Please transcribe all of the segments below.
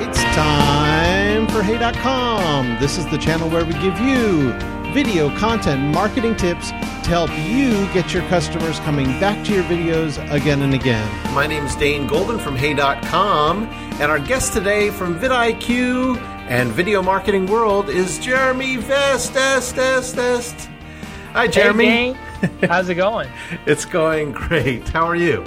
It's time for Hey.com. This is the channel where we give you video content marketing tips to help you get your customers coming back to your videos again and again. My name is Dane Golden from Hey.com, and our guest today from vidIQ and Video Marketing World is Jeremy Vest. Est, est, est. Hi, Jeremy. Hey, How's it going? it's going great. How are you?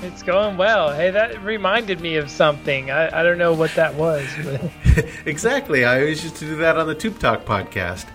It's going well. Hey, that reminded me of something. I, I don't know what that was. Exactly. I always used to do that on the Tube Talk podcast.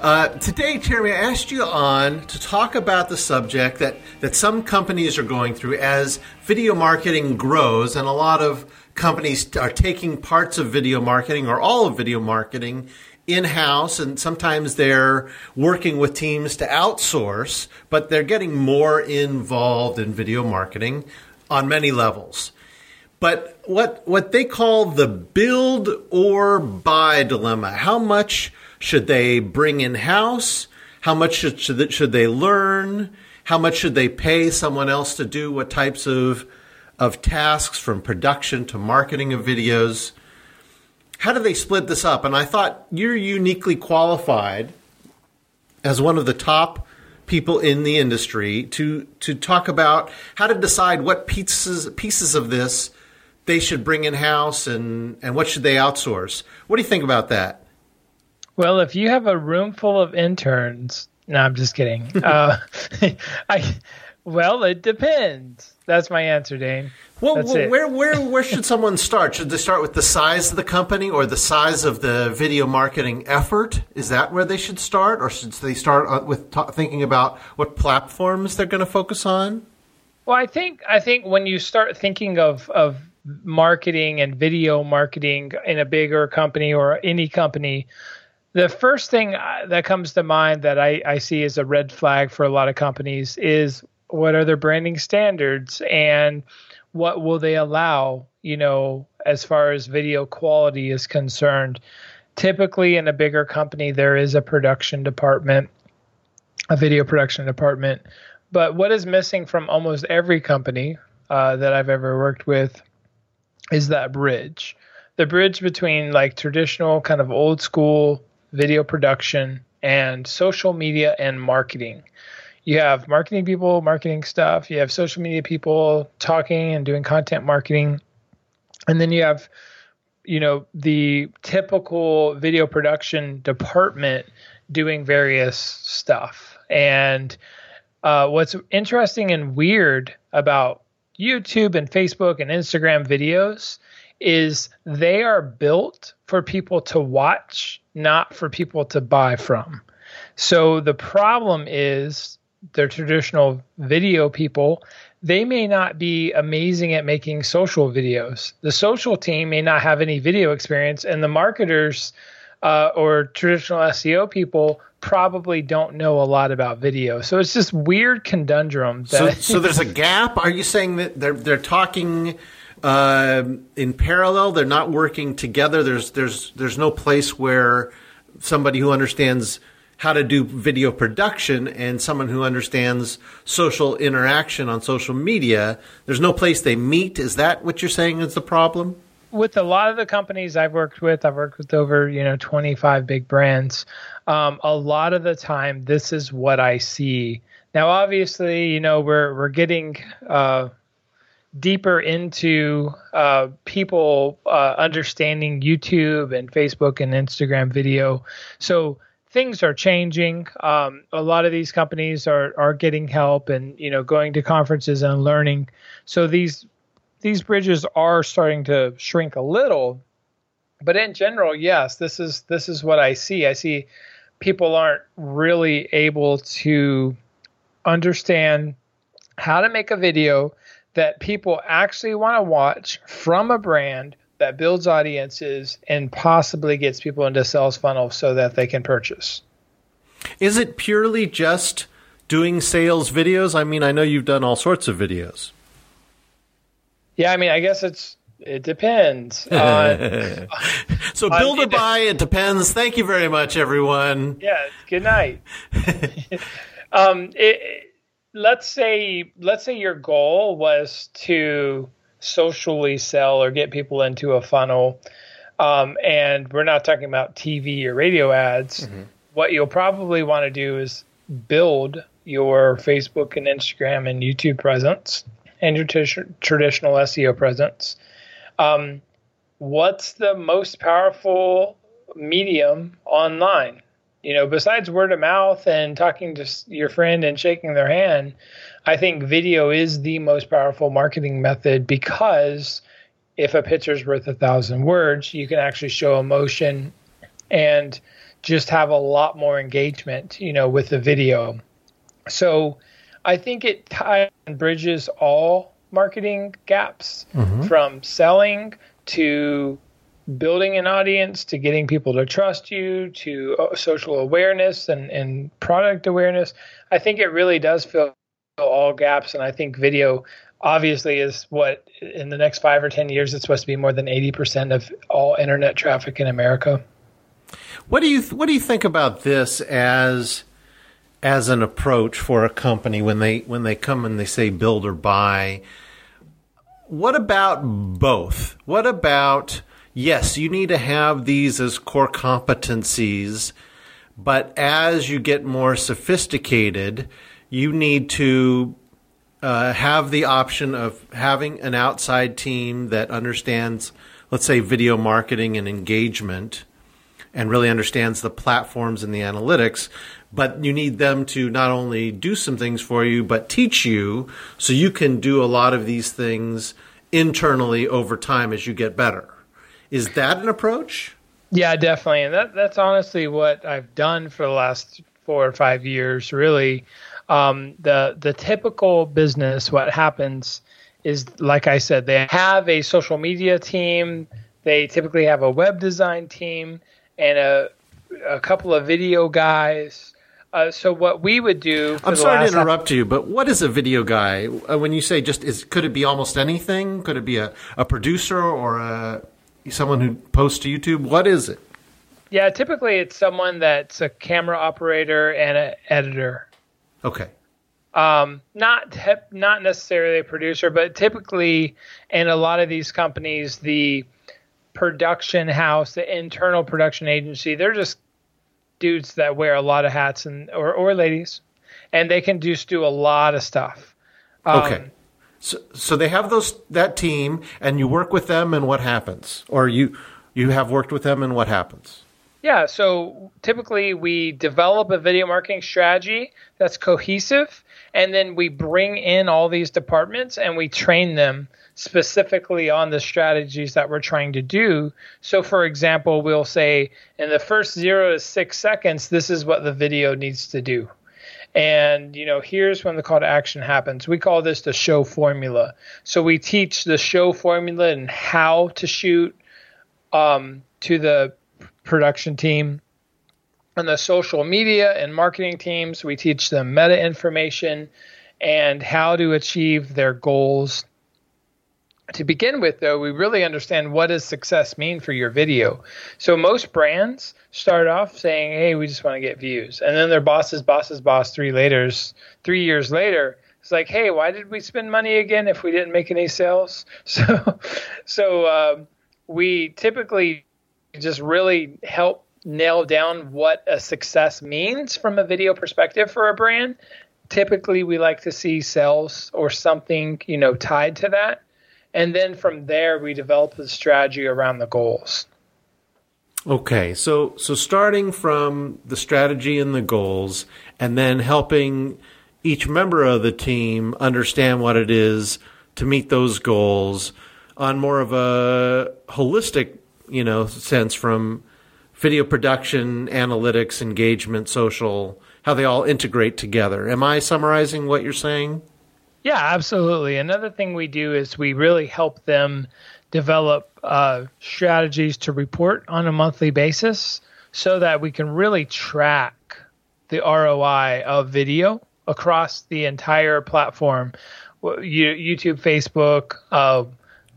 Uh, today, Jeremy, I asked you on to talk about the subject that, that some companies are going through as video marketing grows, and a lot of companies are taking parts of video marketing or all of video marketing in house, and sometimes they're working with teams to outsource, but they're getting more involved in video marketing on many levels. But what what they call the build or buy dilemma: how much should they bring in house? How much should, should should they learn? How much should they pay someone else to do what types of of tasks from production to marketing of videos? How do they split this up? And I thought you're uniquely qualified as one of the top people in the industry to to talk about how to decide what pieces pieces of this they should bring in house and and what should they outsource. What do you think about that? Well, if you have a room full of interns, no, I'm just kidding. uh, I well, it depends. That's my answer, Dane. Well, well where where where should someone start? Should they start with the size of the company or the size of the video marketing effort? Is that where they should start, or should they start uh, with t- thinking about what platforms they're going to focus on? Well, I think I think when you start thinking of of marketing and video marketing in a bigger company or any company, the first thing uh, that comes to mind that I, I see as a red flag for a lot of companies is what are their branding standards and what will they allow, you know, as far as video quality is concerned. Typically, in a bigger company, there is a production department, a video production department. But what is missing from almost every company uh, that I've ever worked with is that bridge. The bridge between like traditional, kind of old school video production and social media and marketing you have marketing people marketing stuff. You have social media people talking and doing content marketing. And then you have you know the typical video production department doing various stuff. And uh, what's interesting and weird about youtube and facebook and instagram videos is they are built for people to watch not for people to buy from. So the problem is their traditional video people, they may not be amazing at making social videos. The social team may not have any video experience, and the marketers uh, or traditional SEO people probably don't know a lot about video. So it's this weird conundrum. That so, so there's a gap. Are you saying that they're they're talking? Uh, in parallel, they're not working together. There's there's there's no place where somebody who understands how to do video production and someone who understands social interaction on social media. There's no place they meet. Is that what you're saying is the problem? With a lot of the companies I've worked with, I've worked with over you know 25 big brands. Um, a lot of the time, this is what I see. Now, obviously, you know we're we're getting uh, deeper into uh, people uh, understanding YouTube and Facebook and Instagram video. So things are changing. Um, a lot of these companies are are getting help and you know going to conferences and learning. So these these bridges are starting to shrink a little. But in general, yes, this is this is what I see. I see people aren't really able to understand how to make a video that people actually want to watch from a brand that builds audiences and possibly gets people into sales funnel so that they can purchase. Is it purely just doing sales videos? I mean, I know you've done all sorts of videos. Yeah, I mean, I guess it's it depends. On, so build or buy, it depends. Thank you very much, everyone. Yeah, good night. um, it, let's say let's say your goal was to socially sell or get people into a funnel. Um, and we're not talking about TV or radio ads. Mm-hmm. What you'll probably want to do is build your Facebook and Instagram and YouTube presence and your t- traditional SEO presence. Um, what's the most powerful medium online? You know, besides word of mouth and talking to your friend and shaking their hand, I think video is the most powerful marketing method because if a picture's worth a thousand words, you can actually show emotion and just have a lot more engagement, you know, with the video. So I think it ties and bridges all marketing gaps mm-hmm. from selling to building an audience to getting people to trust you to uh, social awareness and, and product awareness. I think it really does fill all gaps. And I think video obviously is what in the next five or 10 years, it's supposed to be more than 80% of all internet traffic in America. What do you, what do you think about this as, as an approach for a company when they, when they come and they say build or buy? What about both? What about, yes, you need to have these as core competencies, but as you get more sophisticated, you need to uh, have the option of having an outside team that understands, let's say, video marketing and engagement and really understands the platforms and the analytics. But you need them to not only do some things for you, but teach you so you can do a lot of these things internally over time as you get better. Is that an approach? Yeah, definitely. And that, that's honestly what I've done for the last four or five years, really. Um, the the typical business, what happens is, like I said, they have a social media team. They typically have a web design team and a a couple of video guys. Uh, so what we would do. I'm sorry to interrupt you, but what is a video guy? Uh, when you say just is, could it be almost anything? Could it be a, a producer or a, someone who posts to YouTube? What is it? Yeah, typically it's someone that's a camera operator and an editor. Okay. Um, not not necessarily a producer, but typically in a lot of these companies, the production house, the internal production agency, they're just dudes that wear a lot of hats and or, or ladies, and they can just do a lot of stuff. Um, okay. So, so they have those that team, and you work with them, and what happens? Or you you have worked with them, and what happens? Yeah. So typically, we develop a video marketing strategy that's cohesive, and then we bring in all these departments and we train them specifically on the strategies that we're trying to do. So, for example, we'll say in the first zero to six seconds, this is what the video needs to do. And, you know, here's when the call to action happens. We call this the show formula. So we teach the show formula and how to shoot um, to the production team. And the social media and marketing teams, we teach them meta information and how to achieve their goals to begin with though we really understand what does success mean for your video. So most brands start off saying hey we just want to get views. And then their boss's boss's boss three later three years later it's like hey why did we spend money again if we didn't make any sales? So so uh, we typically just really help nail down what a success means from a video perspective for a brand. Typically we like to see sales or something you know tied to that and then from there we develop the strategy around the goals. Okay so so starting from the strategy and the goals and then helping each member of the team understand what it is to meet those goals on more of a holistic you know sense from video production analytics engagement social how they all integrate together. Am i summarizing what you're saying yeah, absolutely. Another thing we do is we really help them develop uh, strategies to report on a monthly basis so that we can really track the ROI of video across the entire platform YouTube, Facebook, uh,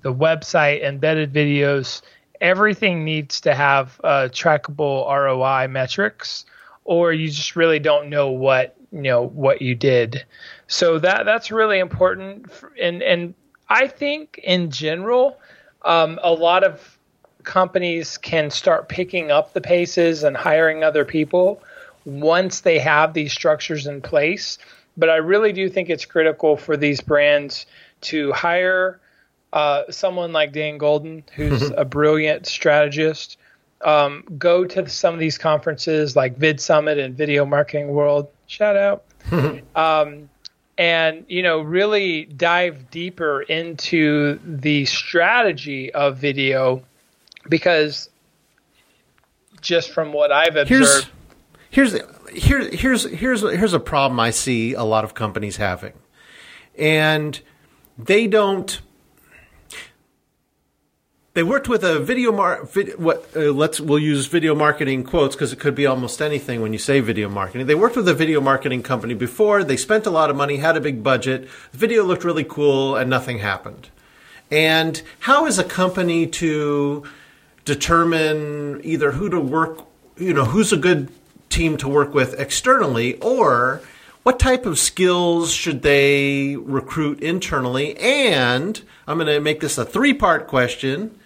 the website, embedded videos. Everything needs to have uh, trackable ROI metrics, or you just really don't know what you know what you did. So that that's really important, and and I think in general, um, a lot of companies can start picking up the paces and hiring other people once they have these structures in place. But I really do think it's critical for these brands to hire uh, someone like Dan Golden, who's a brilliant strategist. Um, go to some of these conferences like Vid Summit and Video Marketing World. Shout out. um, and you know really dive deeper into the strategy of video because just from what I've observed here's here's here, here's here's here's a problem I see a lot of companies having. And they don't they worked with a video mar vid, what uh, let's we'll use video marketing quotes because it could be almost anything when you say video marketing. They worked with a video marketing company before. They spent a lot of money, had a big budget. The video looked really cool, and nothing happened. And how is a company to determine either who to work, you know, who's a good team to work with externally, or what type of skills should they recruit internally? And I'm going to make this a three part question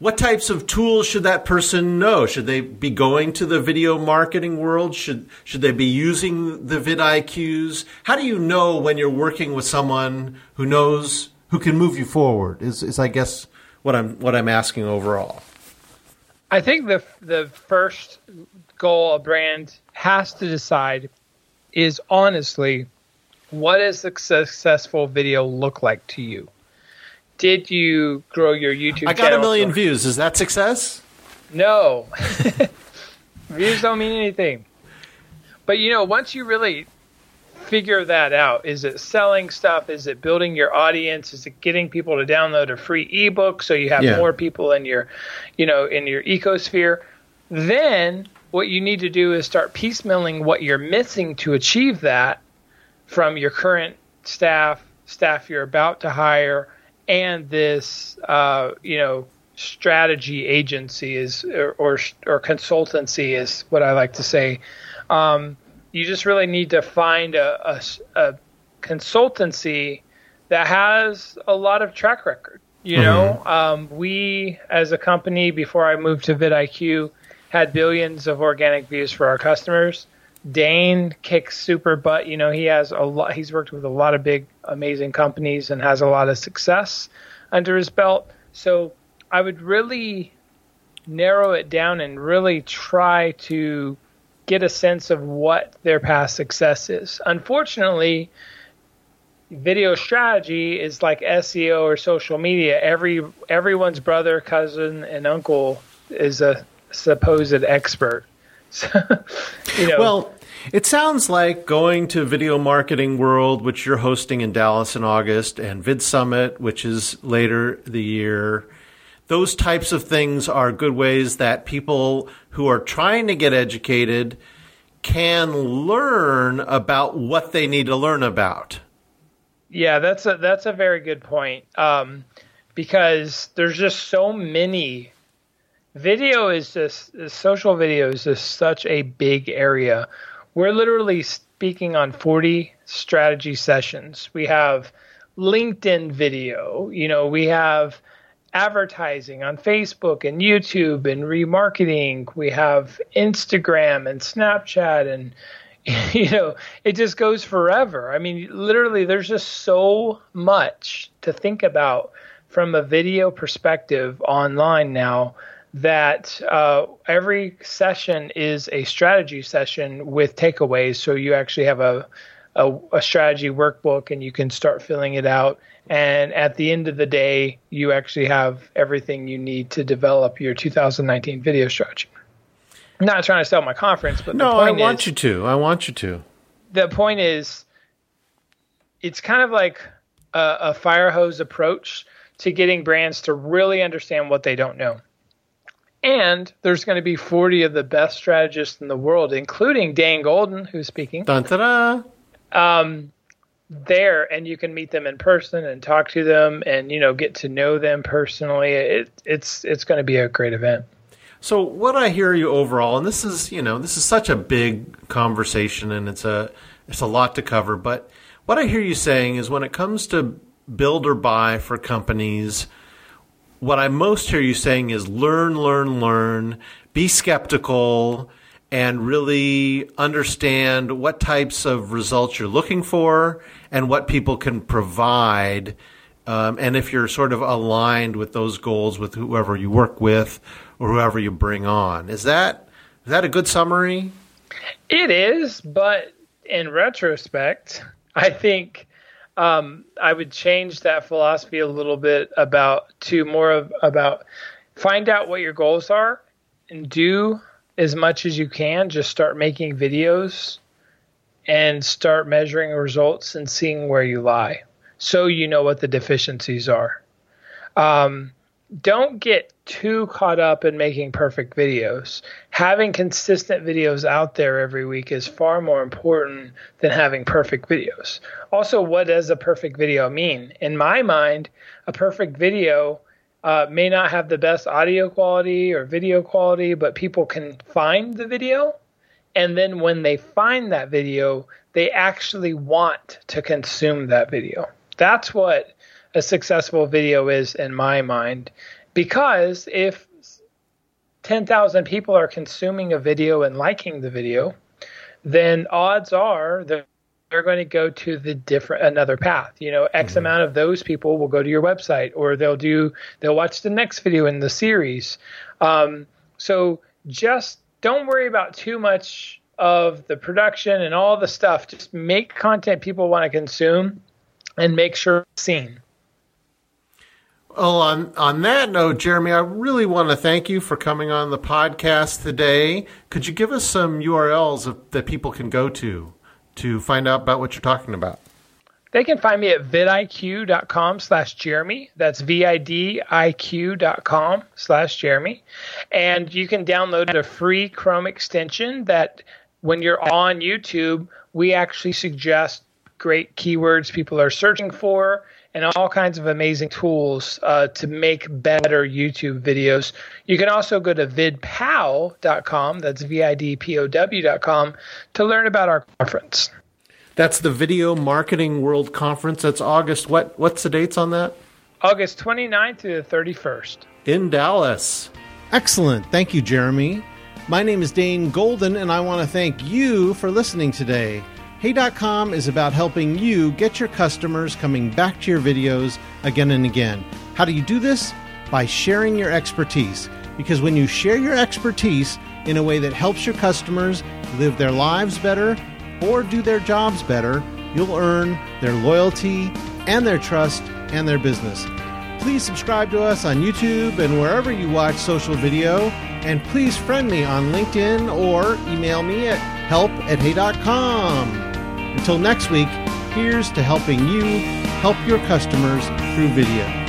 what types of tools should that person know? Should they be going to the video marketing world? Should should they be using the vidIQs? How do you know when you're working with someone who knows who can move you forward? Is is I guess what I'm what I'm asking overall. I think the the first goal a brand has to decide is honestly what does a successful video look like to you? Did you grow your YouTube? Channel? I got a million views. Is that success? No, views don't mean anything. But you know, once you really figure that out, is it selling stuff? Is it building your audience? Is it getting people to download a free ebook so you have yeah. more people in your, you know, in your ecosphere? Then what you need to do is start piecemealing what you're missing to achieve that from your current staff, staff you're about to hire and this uh, you know strategy agency is or, or, or consultancy is what I like to say. Um, you just really need to find a, a, a, consultancy that has a lot of track record. You mm-hmm. know, um, we as a company before I moved to vidIQ had billions of organic views for our customers. Dane kicks super butt. You know, he has a lot. He's worked with a lot of big, amazing companies and has a lot of success under his belt. So I would really narrow it down and really try to get a sense of what their past success is. Unfortunately, video strategy is like SEO or social media. Every everyone's brother, cousin, and uncle is a supposed expert. So, you know. Well, it sounds like going to Video Marketing World, which you're hosting in Dallas in August, and Vid Summit, which is later the year. Those types of things are good ways that people who are trying to get educated can learn about what they need to learn about. Yeah, that's a that's a very good point. Um, because there's just so many video is just social video is just such a big area. We're literally speaking on 40 strategy sessions. We have LinkedIn video, you know, we have advertising on Facebook and YouTube and remarketing. We have Instagram and Snapchat and you know, it just goes forever. I mean, literally there's just so much to think about from a video perspective online now that uh, every session is a strategy session with takeaways. So you actually have a, a, a, strategy workbook and you can start filling it out. And at the end of the day, you actually have everything you need to develop your 2019 video strategy. I'm not trying to sell my conference, but no, I want is, you to. I want you to. The point is, it's kind of like a, a fire hose approach to getting brands to really understand what they don't know and there's going to be 40 of the best strategists in the world, including Dan Golden, who's speaking. Dun, ta-da. Um, there, and you can meet them in person and talk to them, and you know get to know them personally. It, it's it's going to be a great event. So what I hear you overall, and this is you know this is such a big conversation, and it's a it's a lot to cover. But what I hear you saying is when it comes to build or buy for companies, what I most hear you saying is learn, learn, learn, be skeptical, and really understand what types of results you're looking for and what people can provide. Um, and if you're sort of aligned with those goals with whoever you work with or whoever you bring on, is that is that a good summary? It is, but in retrospect, I think um, I would change that philosophy a little bit about to more of about find out what your goals are and do as much as you can. Just start making videos and start measuring results and seeing where you lie, so you know what the deficiencies are. Um, don't get too caught up in making perfect videos. Having consistent videos out there every week is far more important than having perfect videos. Also, what does a perfect video mean? In my mind, a perfect video uh, may not have the best audio quality or video quality, but people can find the video. And then when they find that video, they actually want to consume that video. That's what a successful video is in my mind. Because if 10,000 people are consuming a video and liking the video, then odds are that they're going to go to the different another path. You know, X mm-hmm. amount of those people will go to your website, or they'll do they'll watch the next video in the series. Um, so just don't worry about too much of the production and all the stuff. Just make content people want to consume, and make sure it's seen. Well, on, on that note, Jeremy, I really want to thank you for coming on the podcast today. Could you give us some URLs that people can go to to find out about what you're talking about? They can find me at vidiq.com slash Jeremy. That's vidiq.com slash Jeremy. And you can download a free Chrome extension that when you're on YouTube, we actually suggest great keywords people are searching for and all kinds of amazing tools uh, to make better YouTube videos. You can also go to vidpow.com, that's V I D P O W.com, to learn about our conference. That's the Video Marketing World Conference. That's August. What? What's the dates on that? August 29th to the 31st. In Dallas. Excellent. Thank you, Jeremy. My name is Dane Golden, and I want to thank you for listening today. Hey.com is about helping you get your customers coming back to your videos again and again. How do you do this? By sharing your expertise. Because when you share your expertise in a way that helps your customers live their lives better or do their jobs better, you'll earn their loyalty and their trust and their business. Please subscribe to us on YouTube and wherever you watch social video. And please friend me on LinkedIn or email me at help at hey.com. Until next week, here's to helping you help your customers through video.